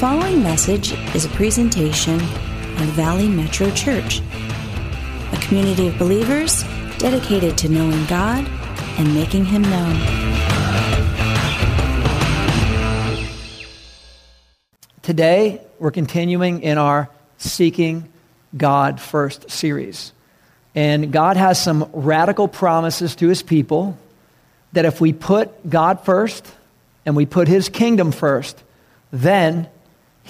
following message is a presentation of Valley Metro Church, a community of believers dedicated to knowing God and making Him known. Today, we're continuing in our Seeking God First series. And God has some radical promises to His people that if we put God first and we put His kingdom first, then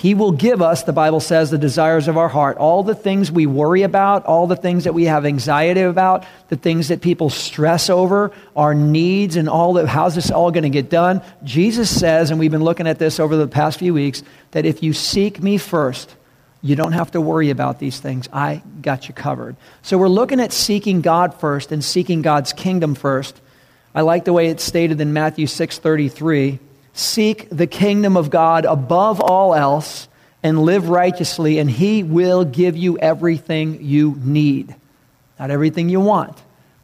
he will give us, the Bible says, the desires of our heart. All the things we worry about, all the things that we have anxiety about, the things that people stress over, our needs, and all that, how's this all going to get done? Jesus says, and we've been looking at this over the past few weeks, that if you seek me first, you don't have to worry about these things. I got you covered. So we're looking at seeking God first and seeking God's kingdom first. I like the way it's stated in Matthew 6:33 Seek the kingdom of God above all else and live righteously, and He will give you everything you need. Not everything you want,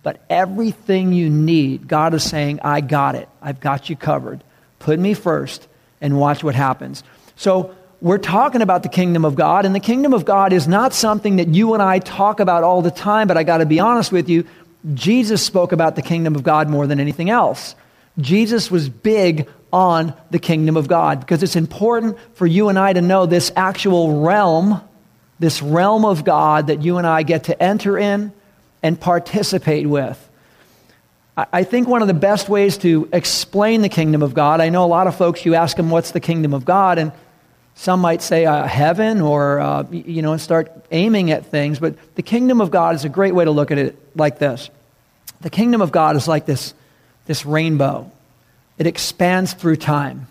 but everything you need. God is saying, I got it. I've got you covered. Put me first and watch what happens. So, we're talking about the kingdom of God, and the kingdom of God is not something that you and I talk about all the time, but I got to be honest with you. Jesus spoke about the kingdom of God more than anything else. Jesus was big on the kingdom of God because it's important for you and I to know this actual realm, this realm of God that you and I get to enter in and participate with. I think one of the best ways to explain the kingdom of God, I know a lot of folks, you ask them, what's the kingdom of God? And some might say uh, heaven or, uh, you know, and start aiming at things. But the kingdom of God is a great way to look at it like this. The kingdom of God is like this, this rainbow it expands through time.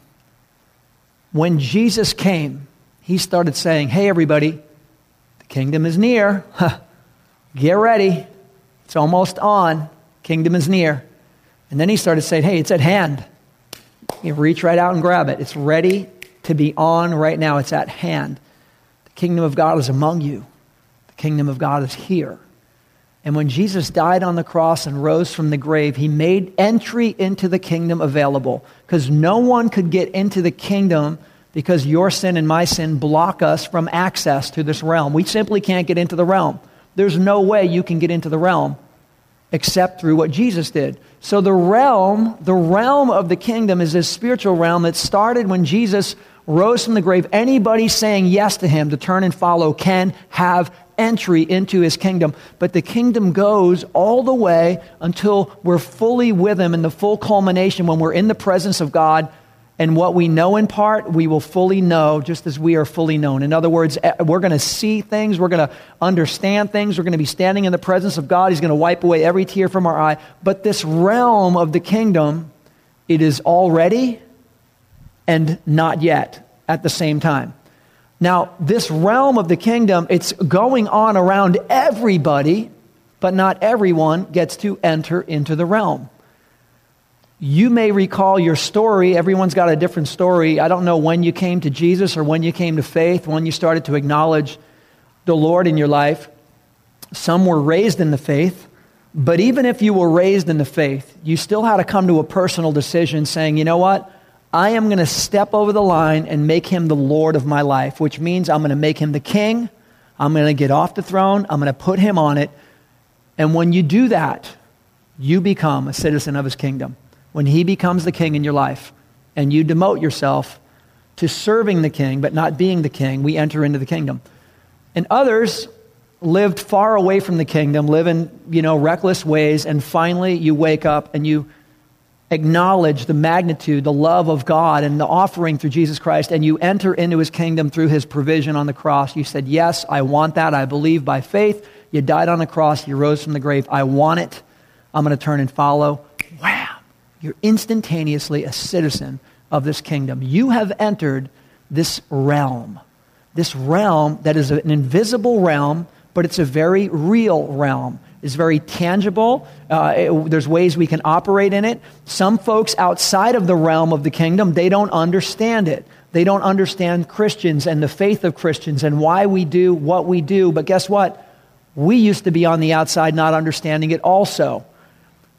When Jesus came, he started saying, Hey, everybody, the kingdom is near. Get ready. It's almost on. Kingdom is near. And then he started saying, Hey, it's at hand. You reach right out and grab it. It's ready to be on right now. It's at hand. The kingdom of God is among you, the kingdom of God is here. And when Jesus died on the cross and rose from the grave, he made entry into the kingdom available because no one could get into the kingdom because your sin and my sin block us from access to this realm. We simply can't get into the realm. There's no way you can get into the realm except through what Jesus did. So the realm, the realm of the kingdom is this spiritual realm that started when Jesus rose from the grave. Anybody saying yes to him to turn and follow can have entry into his kingdom. But the kingdom goes all the way until we're fully with him in the full culmination when we're in the presence of God. And what we know in part, we will fully know just as we are fully known. In other words, eh, we're going to see things, we're going to understand things, we're going to be standing in the presence of God. He's going to wipe away every tear from our eye. But this realm of the kingdom, it is already and not yet at the same time. Now, this realm of the kingdom, it's going on around everybody, but not everyone gets to enter into the realm. You may recall your story. Everyone's got a different story. I don't know when you came to Jesus or when you came to faith, when you started to acknowledge the Lord in your life. Some were raised in the faith, but even if you were raised in the faith, you still had to come to a personal decision saying, you know what? I am going to step over the line and make him the Lord of my life, which means I'm going to make him the king. I'm going to get off the throne. I'm going to put him on it. And when you do that, you become a citizen of his kingdom. When he becomes the king in your life and you demote yourself to serving the king but not being the king, we enter into the kingdom. And others lived far away from the kingdom, live in, you know, reckless ways, and finally you wake up and you acknowledge the magnitude, the love of God and the offering through Jesus Christ, and you enter into his kingdom through his provision on the cross. You said, Yes, I want that. I believe by faith. You died on the cross. You rose from the grave. I want it. I'm going to turn and follow. Wham! You're instantaneously a citizen of this kingdom. You have entered this realm. This realm that is an invisible realm, but it's a very real realm is very tangible. Uh, it, there's ways we can operate in it. Some folks outside of the realm of the kingdom, they don't understand it. They don't understand Christians and the faith of Christians and why we do what we do. But guess what? We used to be on the outside not understanding it also.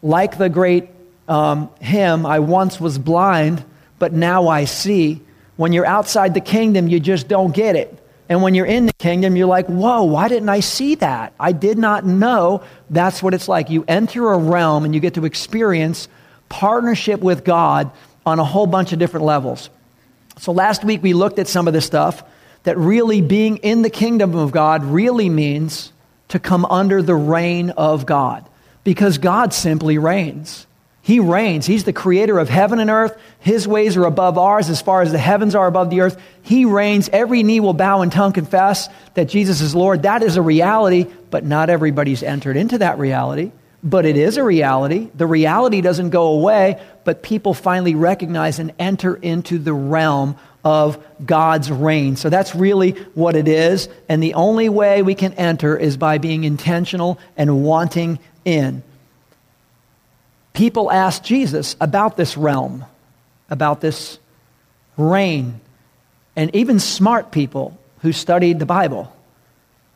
Like the great um, hymn, I once was blind, but now I see. When you're outside the kingdom, you just don't get it. And when you're in the kingdom, you're like, whoa, why didn't I see that? I did not know that's what it's like. You enter a realm and you get to experience partnership with God on a whole bunch of different levels. So last week we looked at some of this stuff that really being in the kingdom of God really means to come under the reign of God because God simply reigns. He reigns. He's the creator of heaven and earth. His ways are above ours as far as the heavens are above the earth. He reigns. Every knee will bow and tongue confess that Jesus is Lord. That is a reality, but not everybody's entered into that reality. But it is a reality. The reality doesn't go away, but people finally recognize and enter into the realm of God's reign. So that's really what it is. And the only way we can enter is by being intentional and wanting in people asked Jesus about this realm, about this reign, and even smart people who studied the Bible.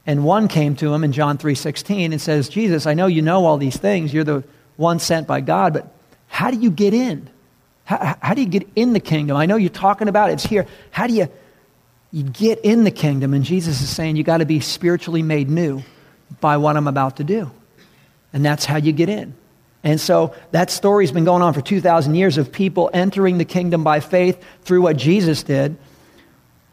And one came to him in John 3:16 and says, "Jesus, I know you know all these things. You're the one sent by God, but how do you get in? How, how do you get in the kingdom? I know you're talking about it. It's here. How do you you get in the kingdom?" And Jesus is saying, "You got to be spiritually made new by what I'm about to do." And that's how you get in. And so that story's been going on for 2,000 years of people entering the kingdom by faith through what Jesus did.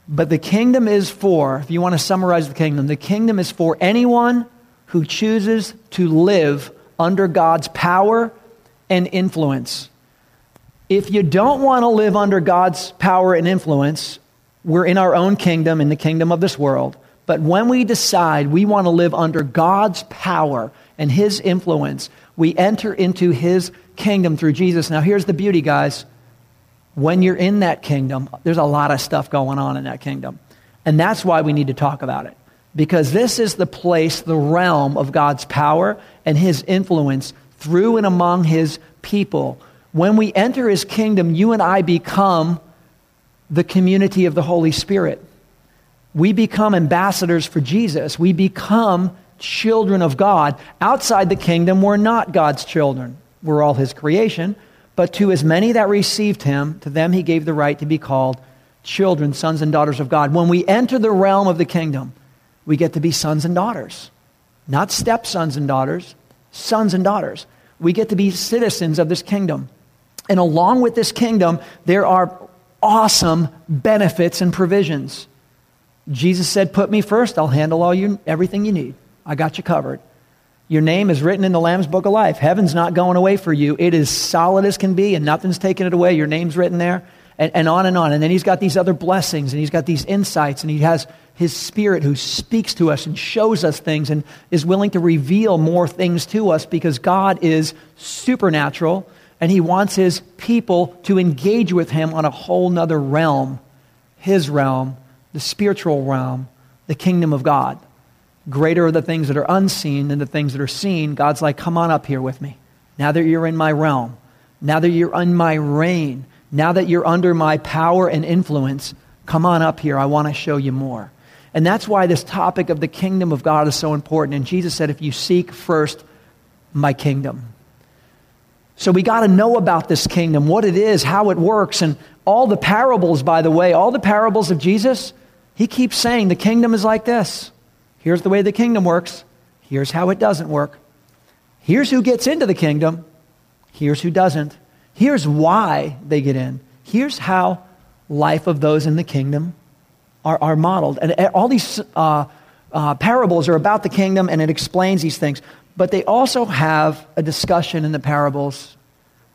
But the kingdom is for, if you want to summarize the kingdom, the kingdom is for anyone who chooses to live under God's power and influence. If you don't want to live under God's power and influence, we're in our own kingdom, in the kingdom of this world. But when we decide we want to live under God's power and His influence, we enter into his kingdom through Jesus. Now, here's the beauty, guys. When you're in that kingdom, there's a lot of stuff going on in that kingdom. And that's why we need to talk about it. Because this is the place, the realm of God's power and his influence through and among his people. When we enter his kingdom, you and I become the community of the Holy Spirit. We become ambassadors for Jesus. We become children of God. Outside the kingdom, we're not God's children. We're all his creation. But to as many that received him, to them he gave the right to be called children, sons and daughters of God. When we enter the realm of the kingdom, we get to be sons and daughters. Not stepsons and daughters, sons and daughters. We get to be citizens of this kingdom. And along with this kingdom, there are awesome benefits and provisions. Jesus said, Put me first, I'll handle all you, everything you need. I got you covered. Your name is written in the Lamb's Book of Life. Heaven's not going away for you. It is solid as can be, and nothing's taking it away. Your name's written there, and, and on and on. And then he's got these other blessings, and he's got these insights, and he has his spirit who speaks to us and shows us things and is willing to reveal more things to us because God is supernatural, and he wants his people to engage with him on a whole nother realm his realm, the spiritual realm, the kingdom of God. Greater are the things that are unseen than the things that are seen. God's like, come on up here with me. Now that you're in my realm, now that you're in my reign, now that you're under my power and influence, come on up here. I want to show you more. And that's why this topic of the kingdom of God is so important. And Jesus said, if you seek first my kingdom. So we got to know about this kingdom, what it is, how it works, and all the parables, by the way, all the parables of Jesus, he keeps saying the kingdom is like this. Here's the way the kingdom works. Here's how it doesn't work. Here's who gets into the kingdom. Here's who doesn't. Here's why they get in. Here's how life of those in the kingdom are, are modeled. And all these uh, uh, parables are about the kingdom and it explains these things. But they also have a discussion in the parables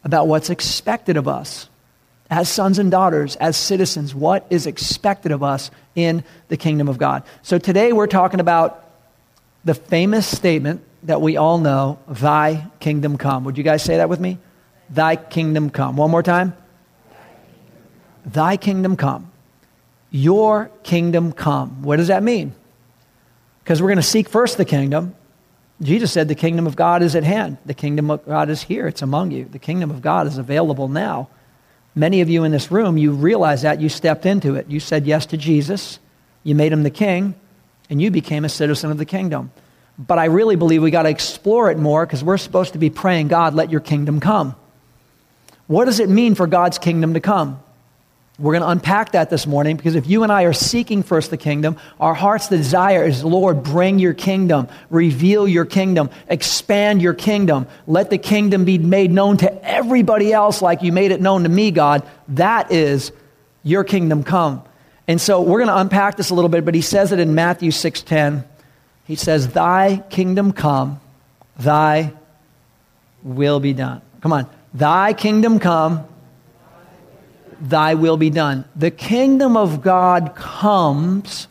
about what's expected of us as sons and daughters, as citizens, what is expected of us in the kingdom of God. So today we're talking about the famous statement that we all know, Thy kingdom come. Would you guys say that with me? Thy kingdom come. One more time. Thy kingdom come. Your kingdom come. What does that mean? Because we're going to seek first the kingdom. Jesus said the kingdom of God is at hand. The kingdom of God is here. It's among you. The kingdom of God is available now. Many of you in this room, you realize that you stepped into it. You said yes to Jesus, you made him the king, and you became a citizen of the kingdom. But I really believe we got to explore it more because we're supposed to be praying, God, let your kingdom come. What does it mean for God's kingdom to come? We're going to unpack that this morning because if you and I are seeking first the kingdom, our heart's desire is, Lord, bring your kingdom, reveal your kingdom, expand your kingdom. Let the kingdom be made known to everybody else like you made it known to me, God. That is your kingdom come. And so we're going to unpack this a little bit, but he says it in Matthew 6:10. He says, "Thy kingdom come, thy will be done." Come on. Thy kingdom come, thy will be done. The kingdom of God comes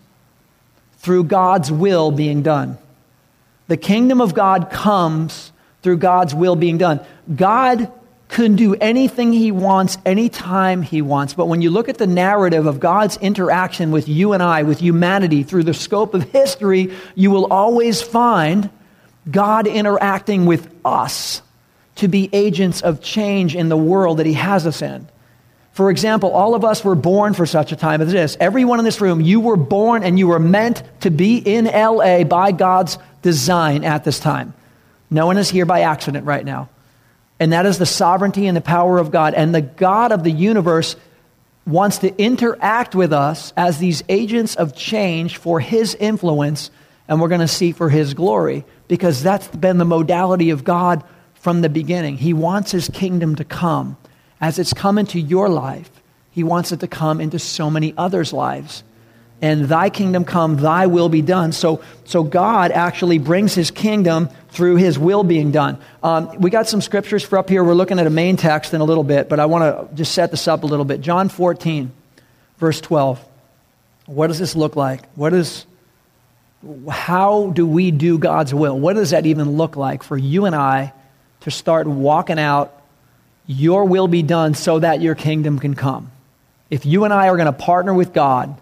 through God's will being done. The kingdom of God comes through God's will being done. God can do anything he wants anytime he wants. But when you look at the narrative of God's interaction with you and I, with humanity, through the scope of history, you will always find God interacting with us to be agents of change in the world that he has us in. For example, all of us were born for such a time as this. Everyone in this room, you were born and you were meant to be in LA by God's design at this time. No one is here by accident right now. And that is the sovereignty and the power of God. And the God of the universe wants to interact with us as these agents of change for his influence, and we're going to see for his glory, because that's been the modality of God from the beginning. He wants his kingdom to come as it's come into your life, He wants it to come into so many others' lives. And thy kingdom come, thy will be done. So, so God actually brings his kingdom through his will being done. Um, we got some scriptures for up here. We're looking at a main text in a little bit, but I want to just set this up a little bit. John 14, verse 12. What does this look like? What is, how do we do God's will? What does that even look like for you and I to start walking out your will be done so that your kingdom can come. If you and I are going to partner with God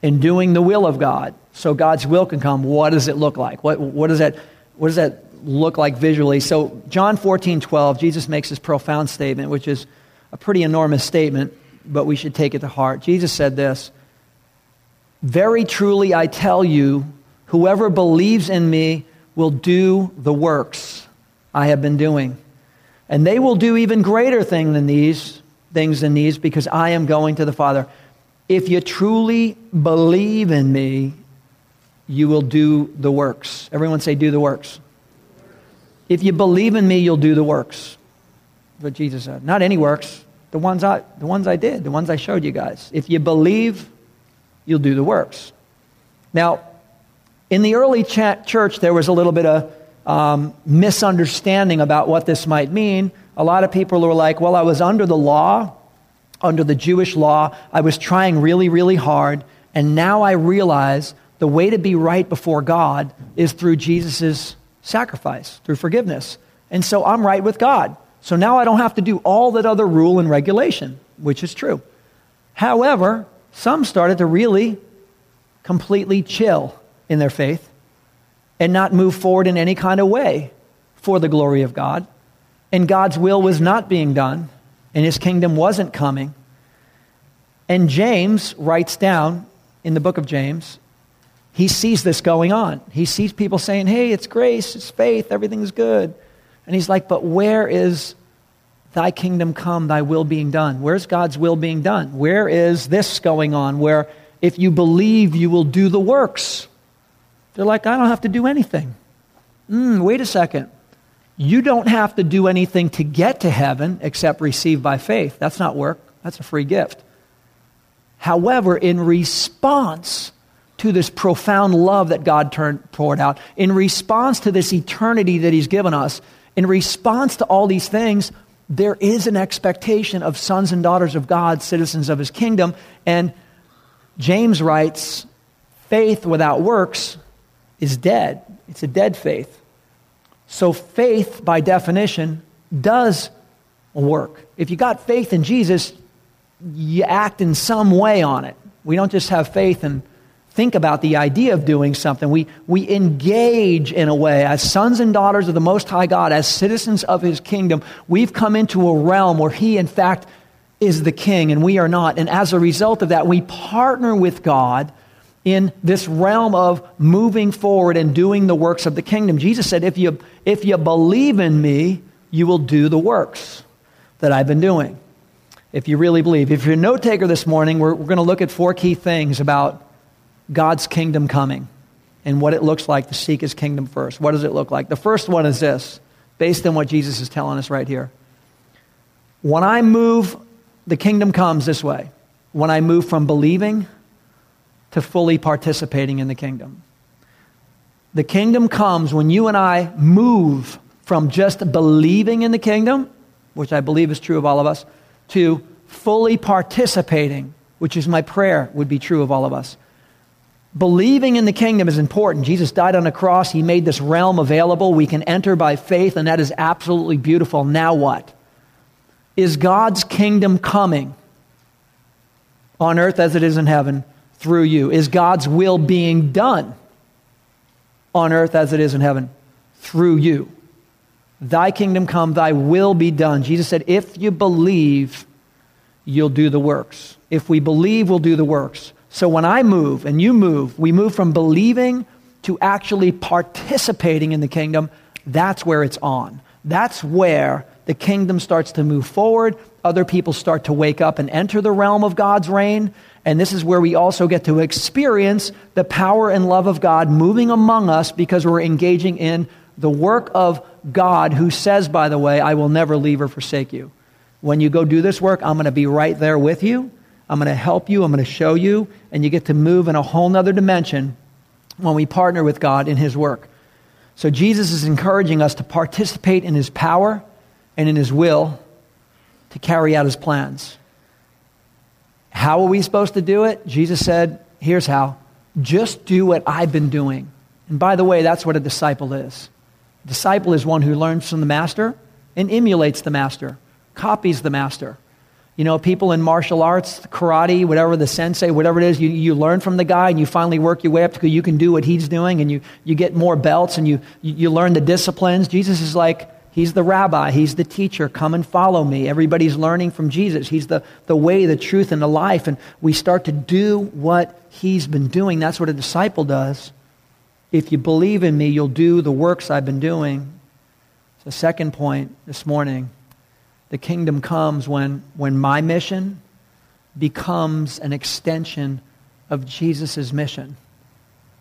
in doing the will of God so God's will can come, what does it look like? What, what, does, that, what does that look like visually? So, John 14, 12, Jesus makes this profound statement, which is a pretty enormous statement, but we should take it to heart. Jesus said this Very truly I tell you, whoever believes in me will do the works I have been doing and they will do even greater thing than these, things than these because I am going to the Father. If you truly believe in me, you will do the works. Everyone say, do the works. If you believe in me, you'll do the works. What Jesus said. Not any works, the ones I, the ones I did, the ones I showed you guys. If you believe, you'll do the works. Now, in the early church, there was a little bit of um, misunderstanding about what this might mean. A lot of people were like, well, I was under the law, under the Jewish law. I was trying really, really hard. And now I realize the way to be right before God is through Jesus' sacrifice, through forgiveness. And so I'm right with God. So now I don't have to do all that other rule and regulation, which is true. However, some started to really completely chill in their faith and not move forward in any kind of way for the glory of God. And God's will was not being done, and his kingdom wasn't coming. And James writes down in the book of James, he sees this going on. He sees people saying, hey, it's grace, it's faith, everything's good. And he's like, but where is thy kingdom come, thy will being done? Where's God's will being done? Where is this going on where if you believe, you will do the works? They're like, I don't have to do anything. Mm, wait a second. You don't have to do anything to get to heaven except receive by faith. That's not work, that's a free gift. However, in response to this profound love that God turned, poured out, in response to this eternity that He's given us, in response to all these things, there is an expectation of sons and daughters of God, citizens of His kingdom. And James writes, faith without works is dead. It's a dead faith. So, faith, by definition, does work. If you got faith in Jesus, you act in some way on it. We don't just have faith and think about the idea of doing something. We, we engage in a way. As sons and daughters of the Most High God, as citizens of His kingdom, we've come into a realm where He, in fact, is the king and we are not. And as a result of that, we partner with God in this realm of moving forward and doing the works of the kingdom. Jesus said, if you, if you believe in me, you will do the works that I've been doing. if you really believe. If you're a note taker this morning, we're, we're going to look at four key things about God's kingdom coming and what it looks like to seek his kingdom first. What does it look like? The first one is this, based on what Jesus is telling us right here. When I move, the kingdom comes this way. When I move from believing to fully participating in the kingdom. The kingdom comes when you and I move from just believing in the kingdom, which I believe is true of all of us, to fully participating, which is my prayer, would be true of all of us. Believing in the kingdom is important. Jesus died on the cross. He made this realm available. We can enter by faith, and that is absolutely beautiful. Now what? Is God's kingdom coming on earth as it is in heaven through you? Is God's will being done on earth as it is in heaven through you? Thy kingdom come, thy will be done. Jesus said, if you believe, you'll do the works. If we believe, we'll do the works. So when I move and you move, we move from believing to actually participating in the kingdom. That's where it's on. That's where the kingdom starts to move forward. Other people start to wake up and enter the realm of God's reign. And this is where we also get to experience the power and love of God moving among us because we're engaging in the work of God, who says, by the way, I will never leave or forsake you. When you go do this work, I'm going to be right there with you. I'm going to help you. I'm going to show you. And you get to move in a whole nother dimension when we partner with God in His work. So Jesus is encouraging us to participate in His power and in His will to carry out His plans. How are we supposed to do it? Jesus said, here's how just do what I've been doing. And by the way, that's what a disciple is. A Disciple is one who learns from the master and emulates the master, copies the master. You know, people in martial arts, karate, whatever the sensei, whatever it is, you, you learn from the guy and you finally work your way up to you can do what he's doing and you, you get more belts and you, you learn the disciplines. Jesus is like, he's the rabbi, he's the teacher. Come and follow me. Everybody's learning from Jesus. He's the, the way, the truth, and the life. And we start to do what he's been doing. That's what a disciple does. If you believe in me, you'll do the works I've been doing. The second point this morning the kingdom comes when, when my mission becomes an extension of Jesus' mission.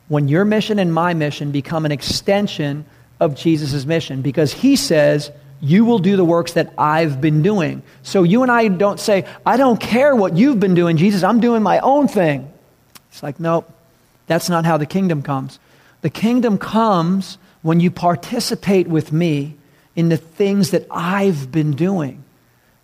When your mission and my mission become an extension of Jesus' mission, because he says, You will do the works that I've been doing. So you and I don't say, I don't care what you've been doing, Jesus, I'm doing my own thing. It's like, nope, that's not how the kingdom comes. The kingdom comes when you participate with me in the things that I've been doing.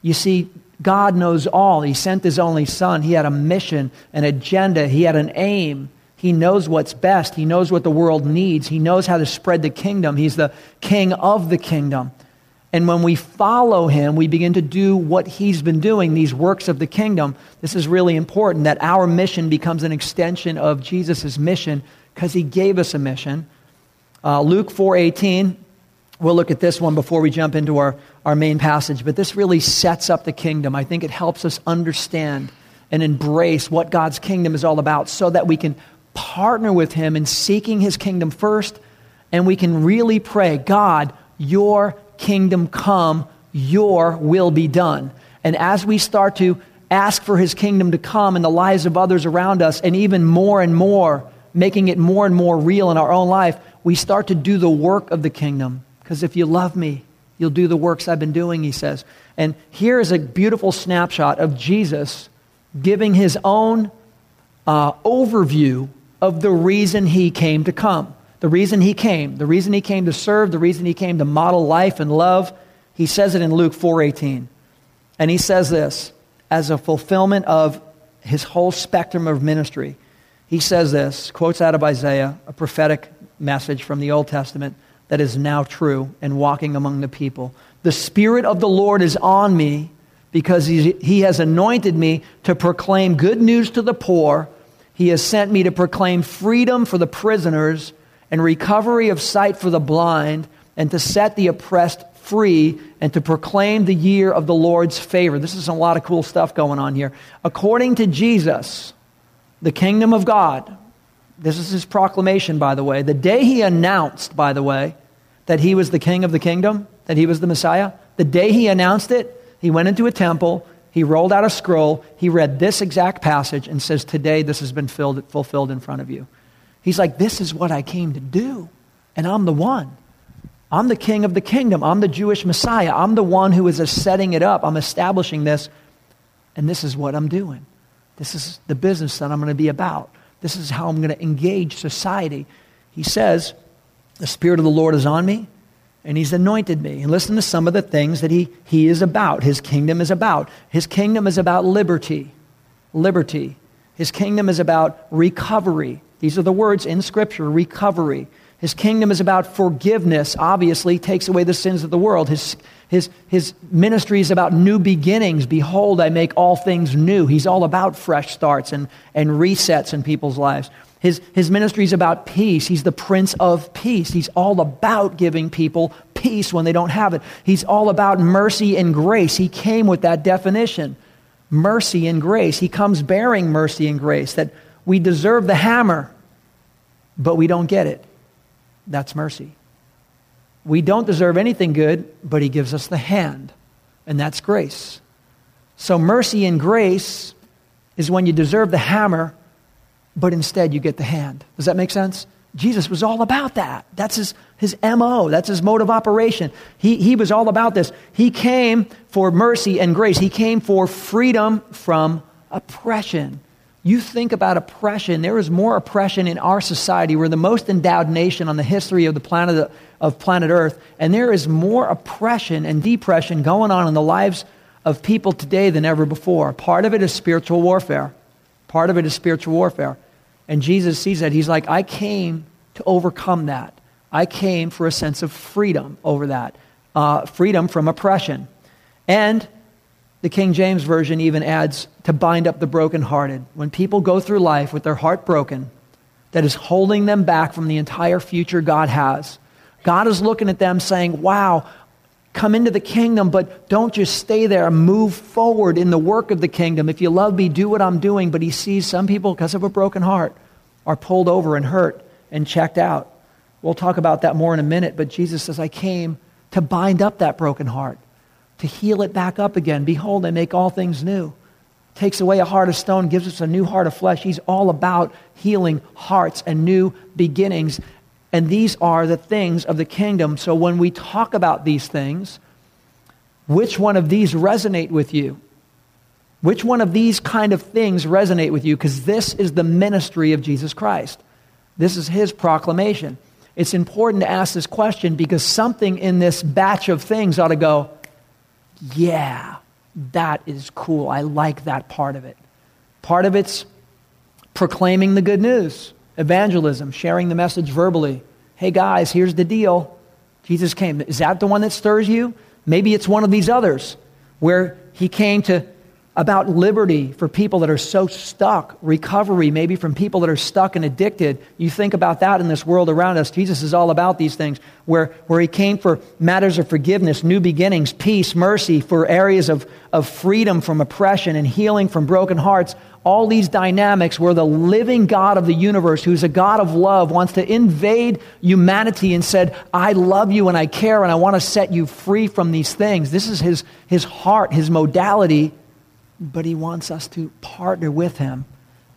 You see, God knows all. He sent His only Son. He had a mission, an agenda, He had an aim. He knows what's best. He knows what the world needs. He knows how to spread the kingdom. He's the king of the kingdom. And when we follow him, we begin to do what he's been doing, these works of the kingdom. This is really important that our mission becomes an extension of Jesus' mission because he gave us a mission. Uh, Luke 4.18, we'll look at this one before we jump into our, our main passage, but this really sets up the kingdom. I think it helps us understand and embrace what God's kingdom is all about so that we can partner with him in seeking his kingdom first and we can really pray, God, your kingdom come, your will be done. And as we start to ask for his kingdom to come in the lives of others around us, and even more and more, making it more and more real in our own life, we start to do the work of the kingdom. Because if you love me, you'll do the works I've been doing, he says. And here is a beautiful snapshot of Jesus giving his own uh, overview of the reason he came to come. The reason he came, the reason he came to serve, the reason he came to model life and love. He says it in Luke 4:18. And he says this as a fulfillment of his whole spectrum of ministry. He says this, quotes out of Isaiah, a prophetic message from the Old Testament that is now true and walking among the people. The Spirit of the Lord is on me because he, he has anointed me to proclaim good news to the poor. He has sent me to proclaim freedom for the prisoners and recovery of sight for the blind and to set the oppressed free and to proclaim the year of the Lord's favor. This is a lot of cool stuff going on here. According to Jesus, the kingdom of God. This is his proclamation, by the way. The day he announced, by the way, that he was the king of the kingdom, that he was the Messiah, the day he announced it, he went into a temple he rolled out a scroll, he read this exact passage, and says, Today this has been filled, fulfilled in front of you. He's like, This is what I came to do, and I'm the one. I'm the king of the kingdom. I'm the Jewish Messiah. I'm the one who is setting it up. I'm establishing this, and this is what I'm doing. This is the business that I'm going to be about. This is how I'm going to engage society. He says, The Spirit of the Lord is on me and he's anointed me. And listen to some of the things that he, he is about, his kingdom is about. His kingdom is about liberty. Liberty. His kingdom is about recovery. These are the words in Scripture recovery. His kingdom is about forgiveness, obviously, takes away the sins of the world. His, his, his ministry is about new beginnings. Behold, I make all things new. He's all about fresh starts and, and resets in people's lives. His, his ministry is about peace. He's the Prince of Peace. He's all about giving people peace when they don't have it. He's all about mercy and grace. He came with that definition mercy and grace. He comes bearing mercy and grace, that we deserve the hammer, but we don't get it. That's mercy. We don't deserve anything good, but He gives us the hand, and that's grace. So, mercy and grace is when you deserve the hammer but instead you get the hand. Does that make sense? Jesus was all about that. That's his, his MO. That's his mode of operation. He, he was all about this. He came for mercy and grace. He came for freedom from oppression. You think about oppression, there is more oppression in our society. We're the most endowed nation on the history of the planet of planet Earth, and there is more oppression and depression going on in the lives of people today than ever before. Part of it is spiritual warfare. Part of it is spiritual warfare. And Jesus sees that. He's like, I came to overcome that. I came for a sense of freedom over that, uh, freedom from oppression. And the King James Version even adds to bind up the brokenhearted. When people go through life with their heart broken, that is holding them back from the entire future God has. God is looking at them saying, Wow, Come into the kingdom, but don't just stay there. Move forward in the work of the kingdom. If you love me, do what I'm doing. But he sees some people, because of a broken heart, are pulled over and hurt and checked out. We'll talk about that more in a minute, but Jesus says, I came to bind up that broken heart, to heal it back up again. Behold, I make all things new. Takes away a heart of stone, gives us a new heart of flesh. He's all about healing hearts and new beginnings. And these are the things of the kingdom. So when we talk about these things, which one of these resonate with you? Which one of these kind of things resonate with you? Because this is the ministry of Jesus Christ. This is his proclamation. It's important to ask this question because something in this batch of things ought to go, yeah, that is cool. I like that part of it. Part of it's proclaiming the good news evangelism, sharing the message verbally. Hey guys, here's the deal. Jesus came. Is that the one that stirs you? Maybe it's one of these others where he came to about liberty for people that are so stuck, recovery maybe from people that are stuck and addicted. You think about that in this world around us. Jesus is all about these things, where, where he came for matters of forgiveness, new beginnings, peace, mercy, for areas of, of freedom from oppression and healing from broken hearts. All these dynamics where the living God of the universe, who's a God of love, wants to invade humanity and said, I love you and I care and I want to set you free from these things. This is his, his heart, his modality but he wants us to partner with him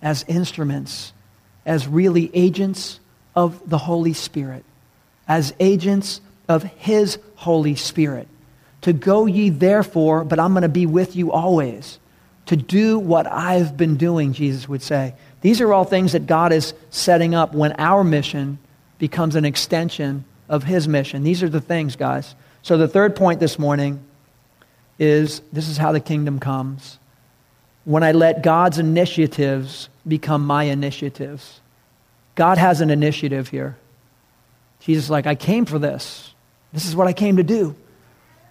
as instruments, as really agents of the Holy Spirit, as agents of his Holy Spirit. To go ye therefore, but I'm going to be with you always. To do what I've been doing, Jesus would say. These are all things that God is setting up when our mission becomes an extension of his mission. These are the things, guys. So the third point this morning is this is how the kingdom comes when I let God's initiatives become my initiatives. God has an initiative here. Jesus is like, I came for this. This is what I came to do.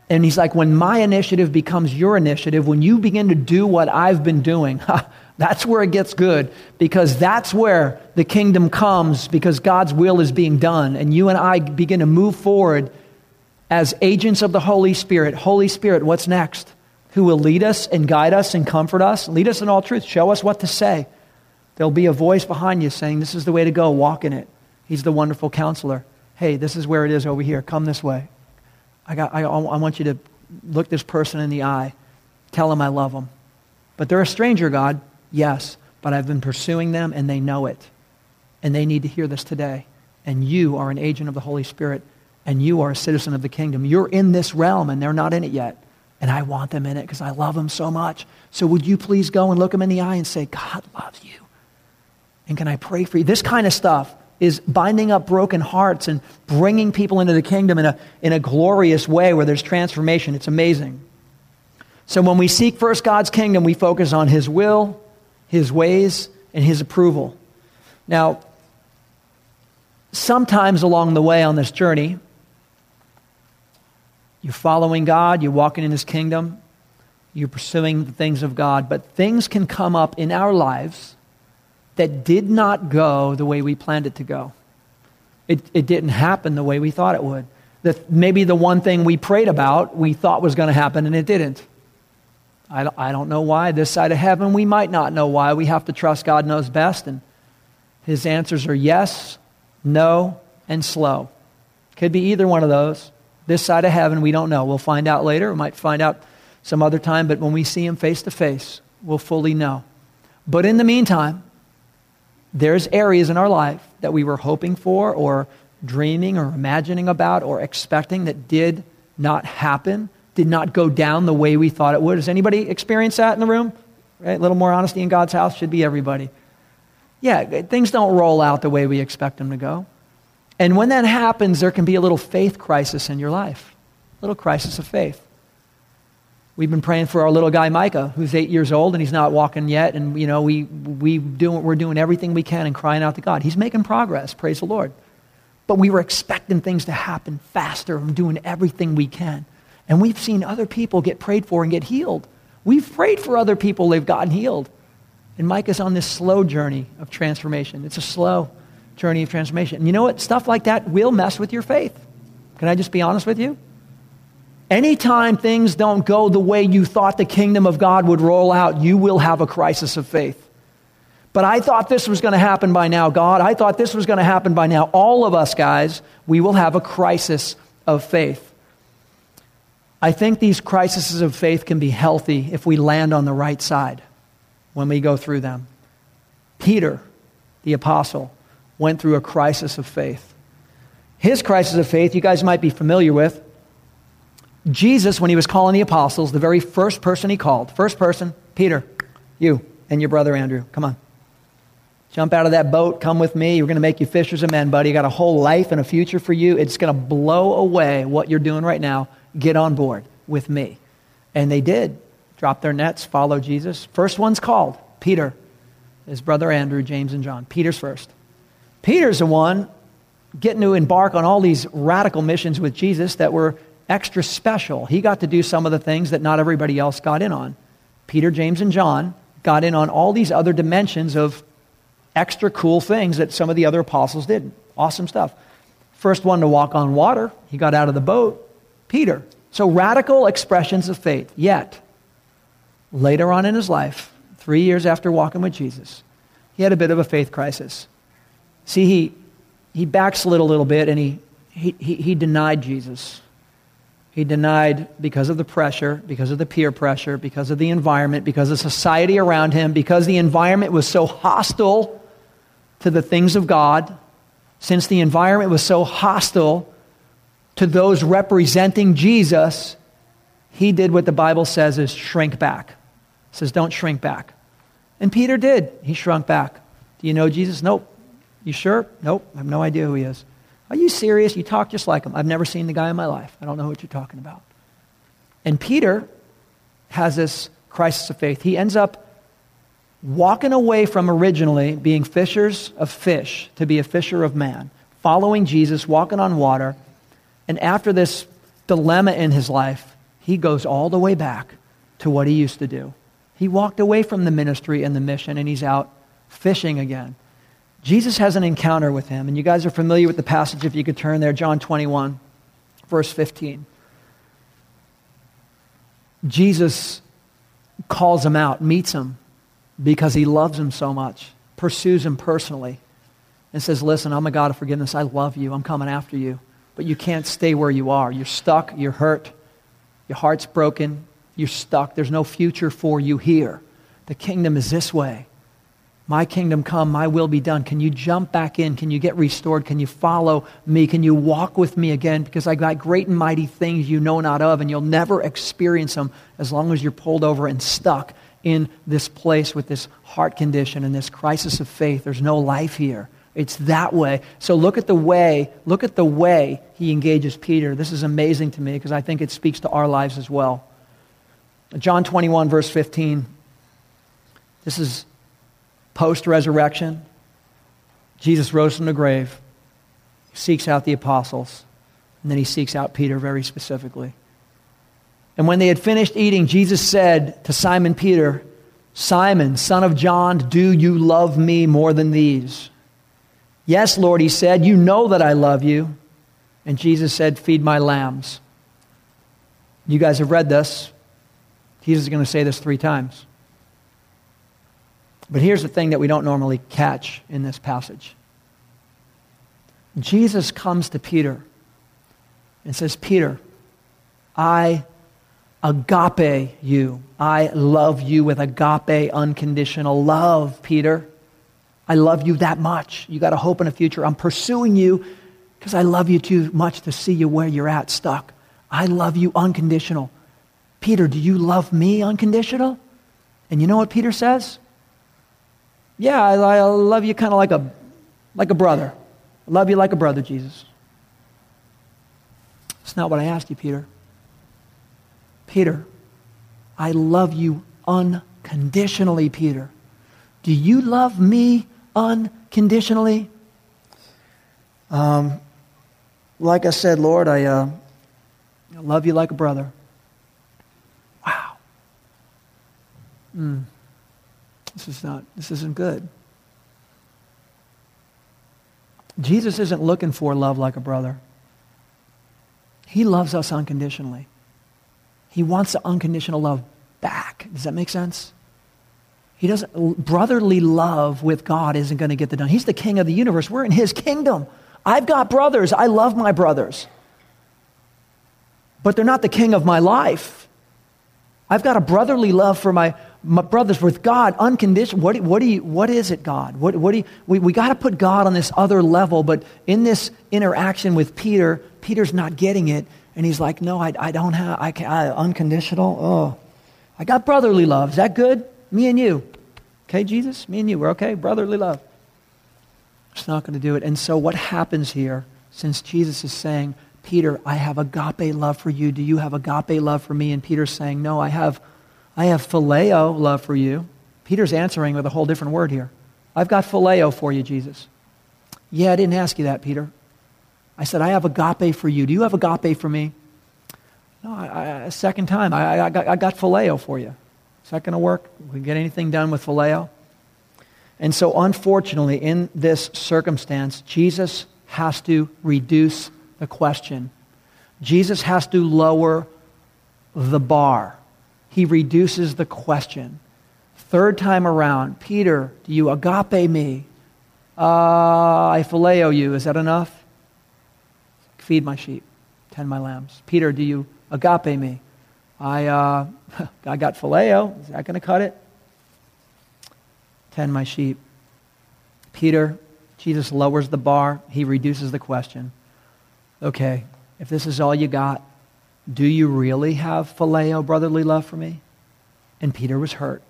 And he's like, when my initiative becomes your initiative, when you begin to do what I've been doing, that's where it gets good because that's where the kingdom comes because God's will is being done. And you and I begin to move forward as agents of the Holy Spirit. Holy Spirit, what's next? Who will lead us and guide us and comfort us, lead us in all truth, show us what to say. There'll be a voice behind you saying, This is the way to go, walk in it. He's the wonderful counselor. Hey, this is where it is over here. Come this way. I, got, I, I want you to look this person in the eye Tell them I love them. But they're a stranger, God. Yes, but I've been pursuing them and they know it. And they need to hear this today. And you are an agent of the Holy Spirit and you are a citizen of the kingdom. You're in this realm and they're not in it yet. And I want them in it because I love them so much. So would you please go and look them in the eye and say, God loves you. And can I pray for you? This kind of stuff is binding up broken hearts and bringing people into the kingdom in a, in a glorious way where there's transformation. It's amazing. So when we seek first God's kingdom, we focus on His will, His ways, and His approval. Now, sometimes along the way on this journey, you're following God, you're walking in His kingdom, you're pursuing the things of God, but things can come up in our lives that did not go the way we planned it to go. It, it didn't happen the way we thought it would. The, maybe the one thing we prayed about we thought was going to happen and it didn't. I I don't know why. This side of heaven, we might not know why. We have to trust God knows best. And his answers are yes, no, and slow. Could be either one of those. This side of heaven, we don't know. We'll find out later. We might find out some other time, but when we see him face to face, we'll fully know. But in the meantime, there's areas in our life that we were hoping for or dreaming or imagining about or expecting that did not happen, did not go down the way we thought it would. Has anybody experienced that in the room? Right? A little more honesty in God's house should be everybody. Yeah, things don't roll out the way we expect them to go. And when that happens, there can be a little faith crisis in your life, a little crisis of faith. We've been praying for our little guy Micah, who's eight years old and he's not walking yet. And, you know, we, we do, we're doing everything we can and crying out to God. He's making progress, praise the Lord. But we were expecting things to happen faster and doing everything we can. And we've seen other people get prayed for and get healed. We've prayed for other people, they've gotten healed. And Micah's on this slow journey of transformation. It's a slow journey of transformation. And you know what? Stuff like that will mess with your faith. Can I just be honest with you? Anytime things don't go the way you thought the kingdom of God would roll out, you will have a crisis of faith. But I thought this was going to happen by now, God. I thought this was going to happen by now. All of us, guys, we will have a crisis of faith. I think these crises of faith can be healthy if we land on the right side when we go through them. Peter, the apostle, went through a crisis of faith. His crisis of faith, you guys might be familiar with, Jesus, when he was calling the apostles, the very first person he called, first person, Peter, you and your brother Andrew, come on. Jump out of that boat, come with me. We're going to make you fishers of men, buddy. You got a whole life and a future for you. It's going to blow away what you're doing right now. Get on board with me. And they did. Drop their nets, follow Jesus. First one's called Peter, his brother Andrew, James, and John. Peter's first. Peter's the one getting to embark on all these radical missions with Jesus that were extra special. He got to do some of the things that not everybody else got in on. Peter, James, and John got in on all these other dimensions of extra cool things that some of the other apostles did. Awesome stuff. First one to walk on water, he got out of the boat, Peter. So radical expressions of faith. Yet, later on in his life, three years after walking with Jesus, he had a bit of a faith crisis. See, he, he backslid a little bit and he, he, he, denied Jesus. He denied because of the pressure, because of the peer pressure, because of the environment, because of society around him, because the environment was so hostile to the things of God. Since the environment was so hostile to those representing Jesus, he did what the Bible says is shrink back. It says, don't shrink back. And Peter did. He shrunk back. Do you know Jesus? Nope. You sure? Nope. I have no idea who he is. Are you serious? You talk just like him. I've never seen the guy in my life. I don't know what you're talking about. And Peter has this crisis of faith. He ends up walking away from originally being fishers of fish to be a fisher of man, following Jesus, walking on water. And after this dilemma in his life, he goes all the way back to what he used to do. He walked away from the ministry and the mission, and he's out fishing again. Jesus has an encounter with him. And you guys are familiar with the passage, if you could turn there, John 21, verse 15. Jesus calls him out, meets him, because he loves him so much, pursues him personally, and says, Listen, I'm a God of forgiveness. I love you. I'm coming after you. But you can't stay where you are. You're stuck. You're hurt. Your heart's broken. You're stuck. There's no future for you here. The kingdom is this way. My kingdom come, my will be done. Can you jump back in? Can you get restored? Can you follow me? Can you walk with me again? Because I got great and mighty things you know not of, and you'll never experience them as long as you're pulled over and stuck in this place with this heart condition and this crisis of faith. There's no life here. It's that way. So look at the way, look at the way he engages Peter. This is amazing to me because I think it speaks to our lives as well. John 21, verse 15. This is post resurrection. Jesus rose from the grave, seeks out the apostles, and then he seeks out Peter very specifically. And when they had finished eating, Jesus said to Simon Peter, Simon, son of John, do you love me more than these? Yes, Lord, he said, You know that I love you. And Jesus said, Feed my lambs. You guys have read this. Jesus is going to say this three times. But here's the thing that we don't normally catch in this passage Jesus comes to Peter and says, Peter, I agape you. I love you with agape, unconditional love, Peter. I love you that much. You got a hope in a future. I'm pursuing you because I love you too much to see you where you're at, stuck. I love you unconditional. Peter, do you love me unconditional? And you know what Peter says? Yeah, I, I love you kind of like a, like a brother. I love you like a brother, Jesus. It's not what I asked you, Peter. Peter, I love you unconditionally, Peter. Do you love me unconditionally? Um, like I said, Lord, I, uh, I love you like a brother. Wow. Mm. This is not, this isn't good. Jesus isn't looking for love like a brother. He loves us unconditionally. He wants the unconditional love back. Does that make sense? He doesn't, brotherly love with God isn't going to get the done. He's the king of the universe. We're in his kingdom. I've got brothers. I love my brothers. But they're not the king of my life. I've got a brotherly love for my, my brothers with God, unconditional. What, what, do you, what is it, God? What, what do you, we we got to put God on this other level, but in this interaction with Peter, Peter's not getting it. And he's like, no, I, I don't have, I, I, unconditional. Oh, I got brotherly love. Is that good? Me and you. Okay, Jesus? Me and you. We're okay? Brotherly love. It's not going to do it. And so, what happens here, since Jesus is saying, Peter, I have agape love for you. Do you have agape love for me? And Peter's saying, No, I have, I have phileo love for you. Peter's answering with a whole different word here. I've got phileo for you, Jesus. Yeah, I didn't ask you that, Peter. I said, I have agape for you. Do you have agape for me? No, I, I, a second time. I, I, got, I got phileo for you. Is that going to work? We get anything done with phileo? And so, unfortunately, in this circumstance, Jesus has to reduce the question. Jesus has to lower the bar. He reduces the question. Third time around, Peter, do you agape me? Uh, I phileo you. Is that enough? Feed my sheep, tend my lambs. Peter, do you agape me? I, uh, I got phileo. Is that going to cut it? Tend my sheep. Peter, Jesus lowers the bar. He reduces the question. Okay, if this is all you got, do you really have phileo, brotherly love for me? And Peter was hurt.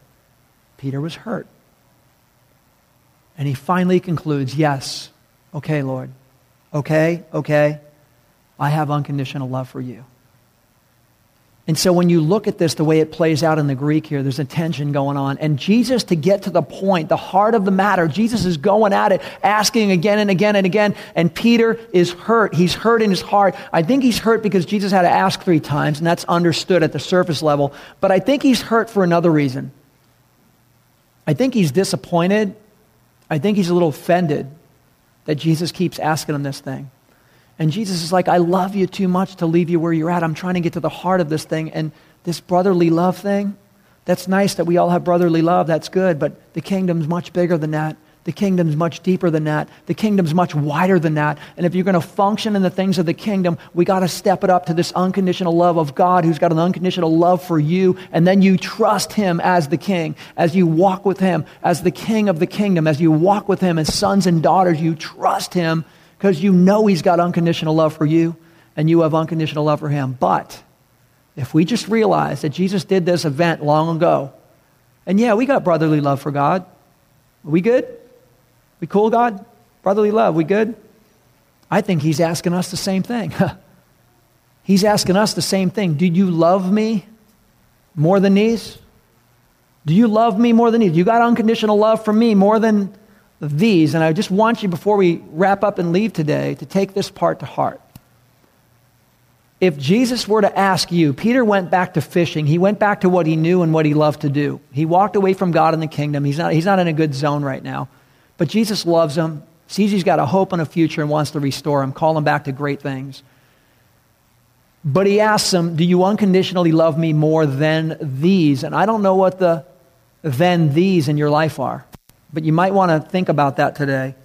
Peter was hurt. And he finally concludes, Yes, okay, Lord. Okay, okay. I have unconditional love for you. And so when you look at this, the way it plays out in the Greek here, there's a tension going on. And Jesus, to get to the point, the heart of the matter, Jesus is going at it, asking again and again and again. And Peter is hurt. He's hurt in his heart. I think he's hurt because Jesus had to ask three times, and that's understood at the surface level. But I think he's hurt for another reason. I think he's disappointed. I think he's a little offended that Jesus keeps asking him this thing. And Jesus is like, I love you too much to leave you where you're at. I'm trying to get to the heart of this thing. And this brotherly love thing, that's nice that we all have brotherly love. That's good. But the kingdom's much bigger than that. The kingdom's much deeper than that. The kingdom's much wider than that. And if you're going to function in the things of the kingdom, we got to step it up to this unconditional love of God who's got an unconditional love for you. And then you trust him as the king. As you walk with him as the king of the kingdom, as you walk with him as sons and daughters, you trust him because you know he's got unconditional love for you and you have unconditional love for him. But if we just realize that Jesus did this event long ago, and yeah, we got brotherly love for God. Are we good? We cool, God? Brotherly love, we good? I think he's asking us the same thing. he's asking us the same thing. Do you love me more than these? Do you love me more than these? You got unconditional love for me more than these. And I just want you, before we wrap up and leave today, to take this part to heart. If Jesus were to ask you, Peter went back to fishing. He went back to what he knew and what he loved to do. He walked away from God and the kingdom. He's not, he's not in a good zone right now. But Jesus loves him, sees he's got a hope and a future, and wants to restore him, call him back to great things. But he asks him, Do you unconditionally love me more than these? And I don't know what the than these in your life are, but you might want to think about that today.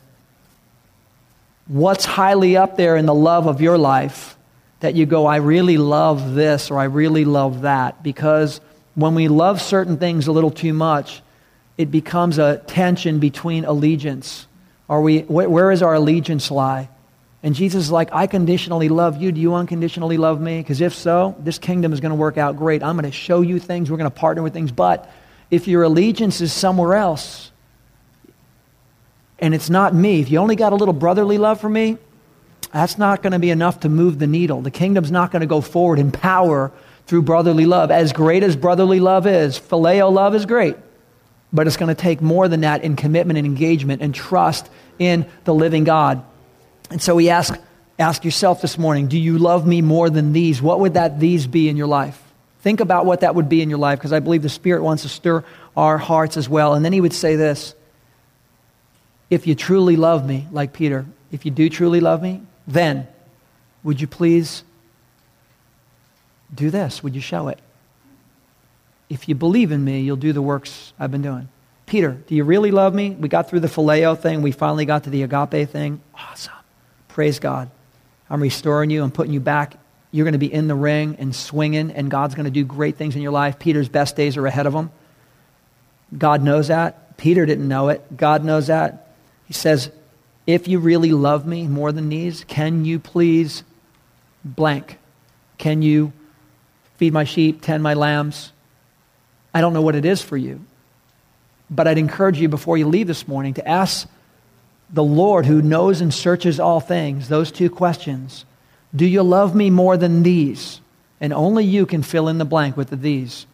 What's highly up there in the love of your life? that you go, I really love this or I really love that. Because when we love certain things a little too much, it becomes a tension between allegiance. Are we, where is our allegiance lie? And Jesus is like, I conditionally love you. Do you unconditionally love me? Because if so, this kingdom is going to work out great. I'm going to show you things. We're going to partner with things. But if your allegiance is somewhere else, and it's not me, if you only got a little brotherly love for me, that's not going to be enough to move the needle. The kingdom's not going to go forward in power through brotherly love. As great as brotherly love is, phileo love is great, but it's going to take more than that in commitment and engagement and trust in the living God. And so we ask, ask yourself this morning do you love me more than these? What would that these be in your life? Think about what that would be in your life because I believe the Spirit wants to stir our hearts as well. And then he would say this If you truly love me, like Peter, if you do truly love me, then would you please do this? Would you show it? If you believe in me, you'll do the works I've been doing. Peter, do you really love me? We got through the phileo thing. We finally got to the agape thing. Awesome. Praise God. I'm restoring you. I'm putting you back. You're going to be in the ring and swinging, and God's going to do great things in your life. Peter's best days are ahead of him. God knows that. Peter didn't know it. God knows that. He says, if you really love me more than these, can you please blank? Can you feed my sheep, tend my lambs? I don't know what it is for you. But I'd encourage you before you leave this morning to ask the Lord who knows and searches all things those two questions. Do you love me more than these? And only you can fill in the blank with the these.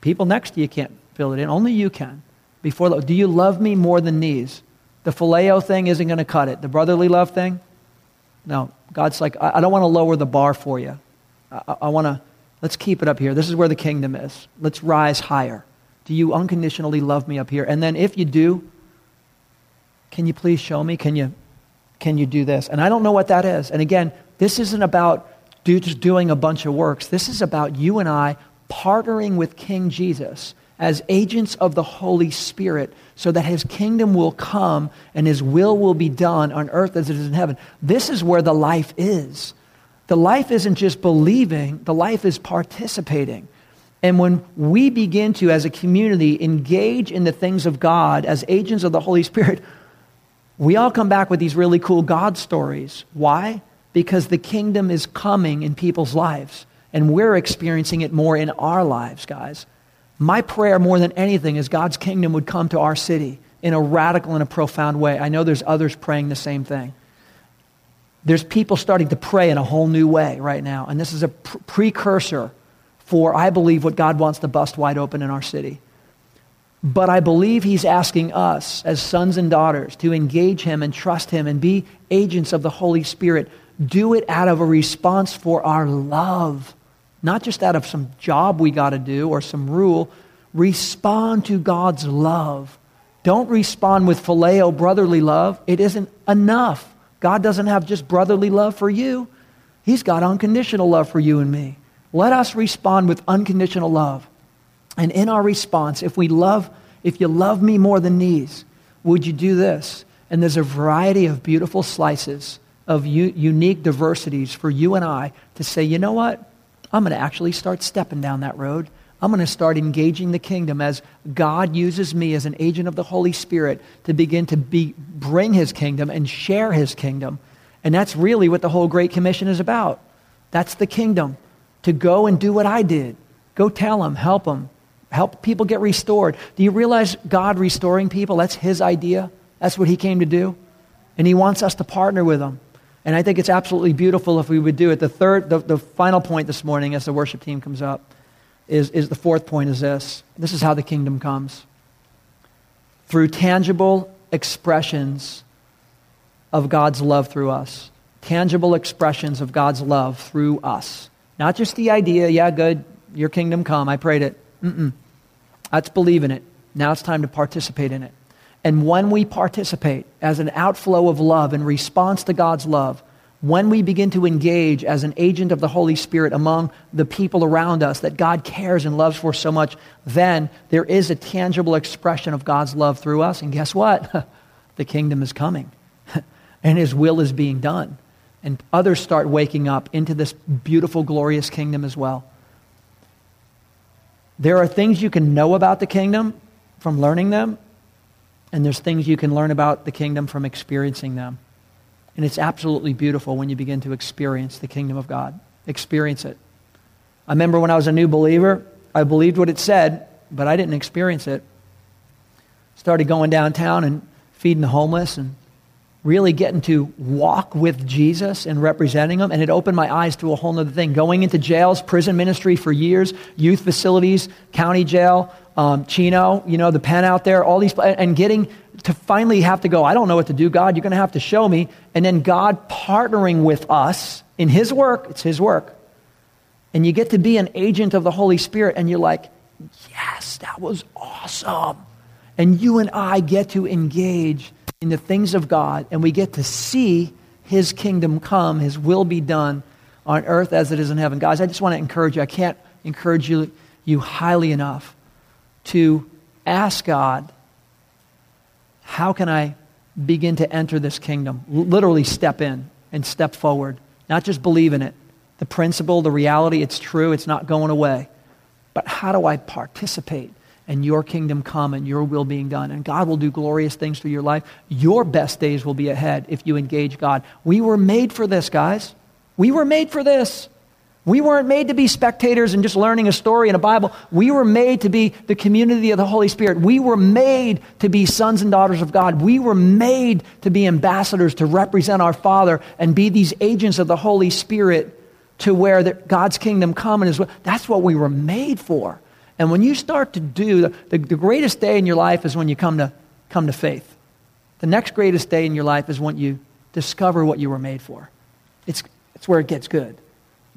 People next to you can't fill it in. Only you can. Before, do you love me more than these? The phileo thing isn't going to cut it. The brotherly love thing, no. God's like, I, I don't want to lower the bar for you. I, I want to, let's keep it up here. This is where the kingdom is. Let's rise higher. Do you unconditionally love me up here? And then if you do, can you please show me? Can you, can you do this? And I don't know what that is. And again, this isn't about do, just doing a bunch of works. This is about you and I partnering with King Jesus as agents of the Holy Spirit so that his kingdom will come and his will will be done on earth as it is in heaven. This is where the life is. The life isn't just believing, the life is participating. And when we begin to, as a community, engage in the things of God as agents of the Holy Spirit, we all come back with these really cool God stories. Why? Because the kingdom is coming in people's lives, and we're experiencing it more in our lives, guys. My prayer more than anything is God's kingdom would come to our city in a radical and a profound way. I know there's others praying the same thing. There's people starting to pray in a whole new way right now, and this is a pr- precursor for, I believe, what God wants to bust wide open in our city. But I believe He's asking us, as sons and daughters, to engage Him and trust Him and be agents of the Holy Spirit. Do it out of a response for our love not just out of some job we got to do or some rule. Respond to God's love. Don't respond with phileo, brotherly love. It isn't enough. God doesn't have just brotherly love for you, He's got unconditional love for you and me. Let us respond with unconditional love. And in our response, if we love, if you love me more than these, would you do this? And there's a variety of beautiful slices of u- unique diversities for you and I to say, you know what? I'm going to actually start stepping down that road. I'm going to start engaging the kingdom as God uses me as an agent of the Holy Spirit to begin to be, bring his kingdom and share his kingdom. And that's really what the whole Great Commission is about. That's the kingdom. To go and do what I did. Go tell them, help them, help people get restored. Do you realize God restoring people? That's his idea. That's what he came to do. And he wants us to partner with him. And I think it's absolutely beautiful if we would do it. The third, the, the final point this morning as the worship team comes up is, is the fourth point is this. This is how the kingdom comes. Through tangible expressions of God's love through us. Tangible expressions of God's love through us. Not just the idea, yeah, good, your kingdom come, I prayed it. Mm-mm. Let's believe in it. Now it's time to participate in it. And when we participate as an outflow of love in response to God's love, when we begin to engage as an agent of the Holy Spirit among the people around us that God cares and loves for so much, then there is a tangible expression of God's love through us. And guess what? the kingdom is coming, and His will is being done. And others start waking up into this beautiful, glorious kingdom as well. There are things you can know about the kingdom from learning them, and there's things you can learn about the kingdom from experiencing them. And it's absolutely beautiful when you begin to experience the kingdom of God. Experience it. I remember when I was a new believer, I believed what it said, but I didn't experience it. Started going downtown and feeding the homeless and really getting to walk with Jesus and representing him. And it opened my eyes to a whole other thing. Going into jails, prison ministry for years, youth facilities, county jail, um, Chino, you know, the pen out there, all these, and getting to finally have to go, I don't know what to do, God, you're going to have to show me. And then God partnering with us in His work, it's His work. And you get to be an agent of the Holy Spirit, and you're like, yes, that was awesome. And you and I get to engage in the things of God, and we get to see His kingdom come, His will be done on earth as it is in heaven. Guys, I just want to encourage you. I can't encourage you, you highly enough to ask God how can I begin to enter this kingdom? Literally step in and step forward. Not just believe in it. The principle, the reality, it's true, it's not going away. But how do I participate in your kingdom come and your will being done? And God will do glorious things through your life. Your best days will be ahead if you engage God. We were made for this, guys. We were made for this. We weren't made to be spectators and just learning a story in a Bible. We were made to be the community of the Holy Spirit. We were made to be sons and daughters of God. We were made to be ambassadors to represent our Father and be these agents of the Holy Spirit to where the, God's kingdom come and is that's what we were made for. And when you start to do the, the, greatest day in your life is when you come to come to faith. The next greatest day in your life is when you discover what you were made for. It's, it's where it gets good.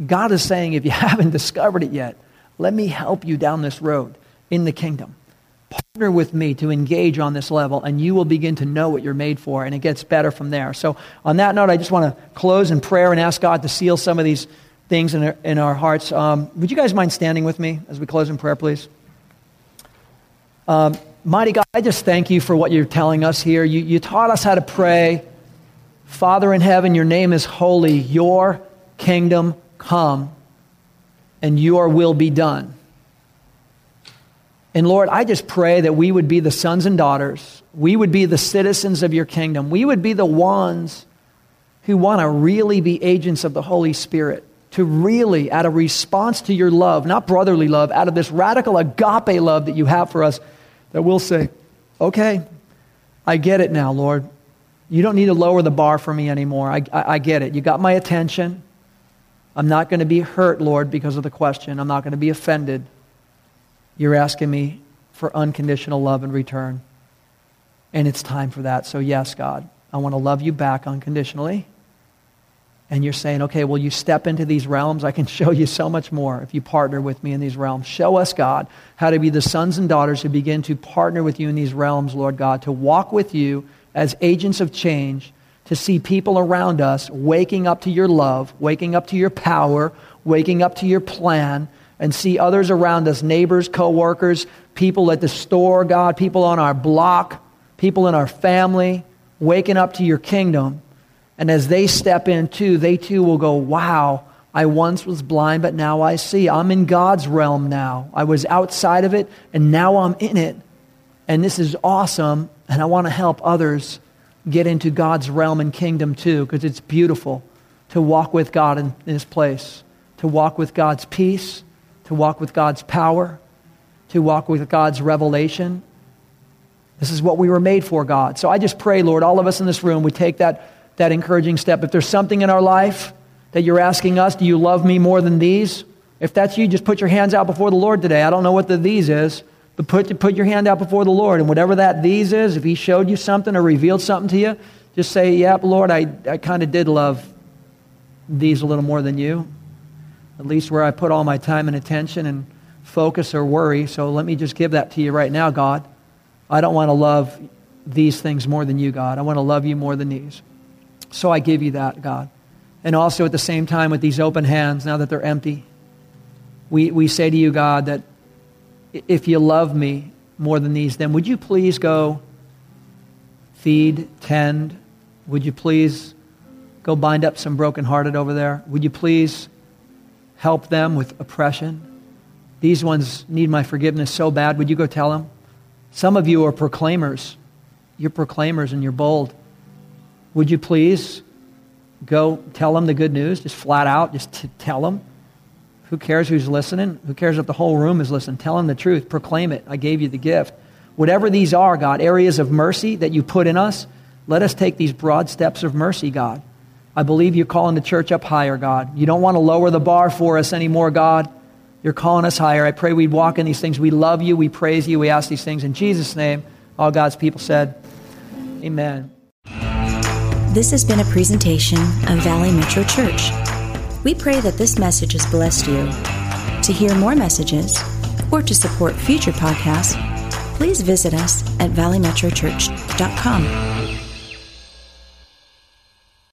God is saying, if you haven't discovered it yet, let me help you down this road in the kingdom. Partner with me to engage on this level, and you will begin to know what you're made for, and it gets better from there. So, on that note, I just want to close in prayer and ask God to seal some of these things in our, in our hearts. Um, would you guys mind standing with me as we close in prayer, please? Um, mighty God, I just thank you for what you're telling us here. You, you taught us how to pray. Father in heaven, your name is holy. Your kingdom Come and your will be done. And Lord, I just pray that we would be the sons and daughters, we would be the citizens of your kingdom, we would be the ones who want to really be agents of the Holy Spirit, to really, out of response to your love, not brotherly love, out of this radical agape love that you have for us, that we'll say, okay, I get it now, Lord. You don't need to lower the bar for me anymore. I, I, I get it. You got my attention. I'm not going to be hurt, Lord, because of the question. I'm not going to be offended. You're asking me for unconditional love in return. And it's time for that. So, yes, God, I want to love you back unconditionally. And you're saying, okay, well, you step into these realms. I can show you so much more if you partner with me in these realms. Show us, God, how to be the sons and daughters who begin to partner with you in these realms, Lord God, to walk with you as agents of change to see people around us waking up to your love, waking up to your power, waking up to your plan, and see others around us, neighbors, coworkers, people at the store, God, people on our block, people in our family, waking up to your kingdom. And as they step in too, they too will go, Wow, I once was blind, but now I see. I'm in God's realm now. I was outside of it, and now I'm in it. And this is awesome, and I want to help others get into God's realm and kingdom too, because it's beautiful to walk with God in, in this place, to walk with God's peace, to walk with God's power, to walk with God's revelation. This is what we were made for, God. So I just pray, Lord, all of us in this room would take that, that encouraging step. If there's something in our life that you're asking us, do you love me more than these? If that's you, just put your hands out before the Lord today. I don't know what the these is, but put, put your hand out before the Lord. And whatever that these is, if He showed you something or revealed something to you, just say, Yep, Lord, I, I kind of did love these a little more than you. At least where I put all my time and attention and focus or worry. So let me just give that to you right now, God. I don't want to love these things more than you, God. I want to love you more than these. So I give you that, God. And also at the same time, with these open hands, now that they're empty, we, we say to you, God, that if you love me more than these, then would you please go feed, tend? Would you please go bind up some brokenhearted over there? Would you please help them with oppression? These ones need my forgiveness so bad. Would you go tell them? Some of you are proclaimers. You're proclaimers and you're bold. Would you please go tell them the good news, just flat out, just to tell them. Who cares who's listening? Who cares if the whole room is listening? Tell them the truth. Proclaim it. I gave you the gift. Whatever these are, God, areas of mercy that you put in us, let us take these broad steps of mercy, God. I believe you're calling the church up higher, God. You don't want to lower the bar for us anymore, God. You're calling us higher. I pray we'd walk in these things. We love you. We praise you. We ask these things in Jesus' name. All God's people said, Amen. This has been a presentation of Valley Metro Church. We pray that this message has blessed you. To hear more messages or to support future podcasts, please visit us at valleymetrochurch.com.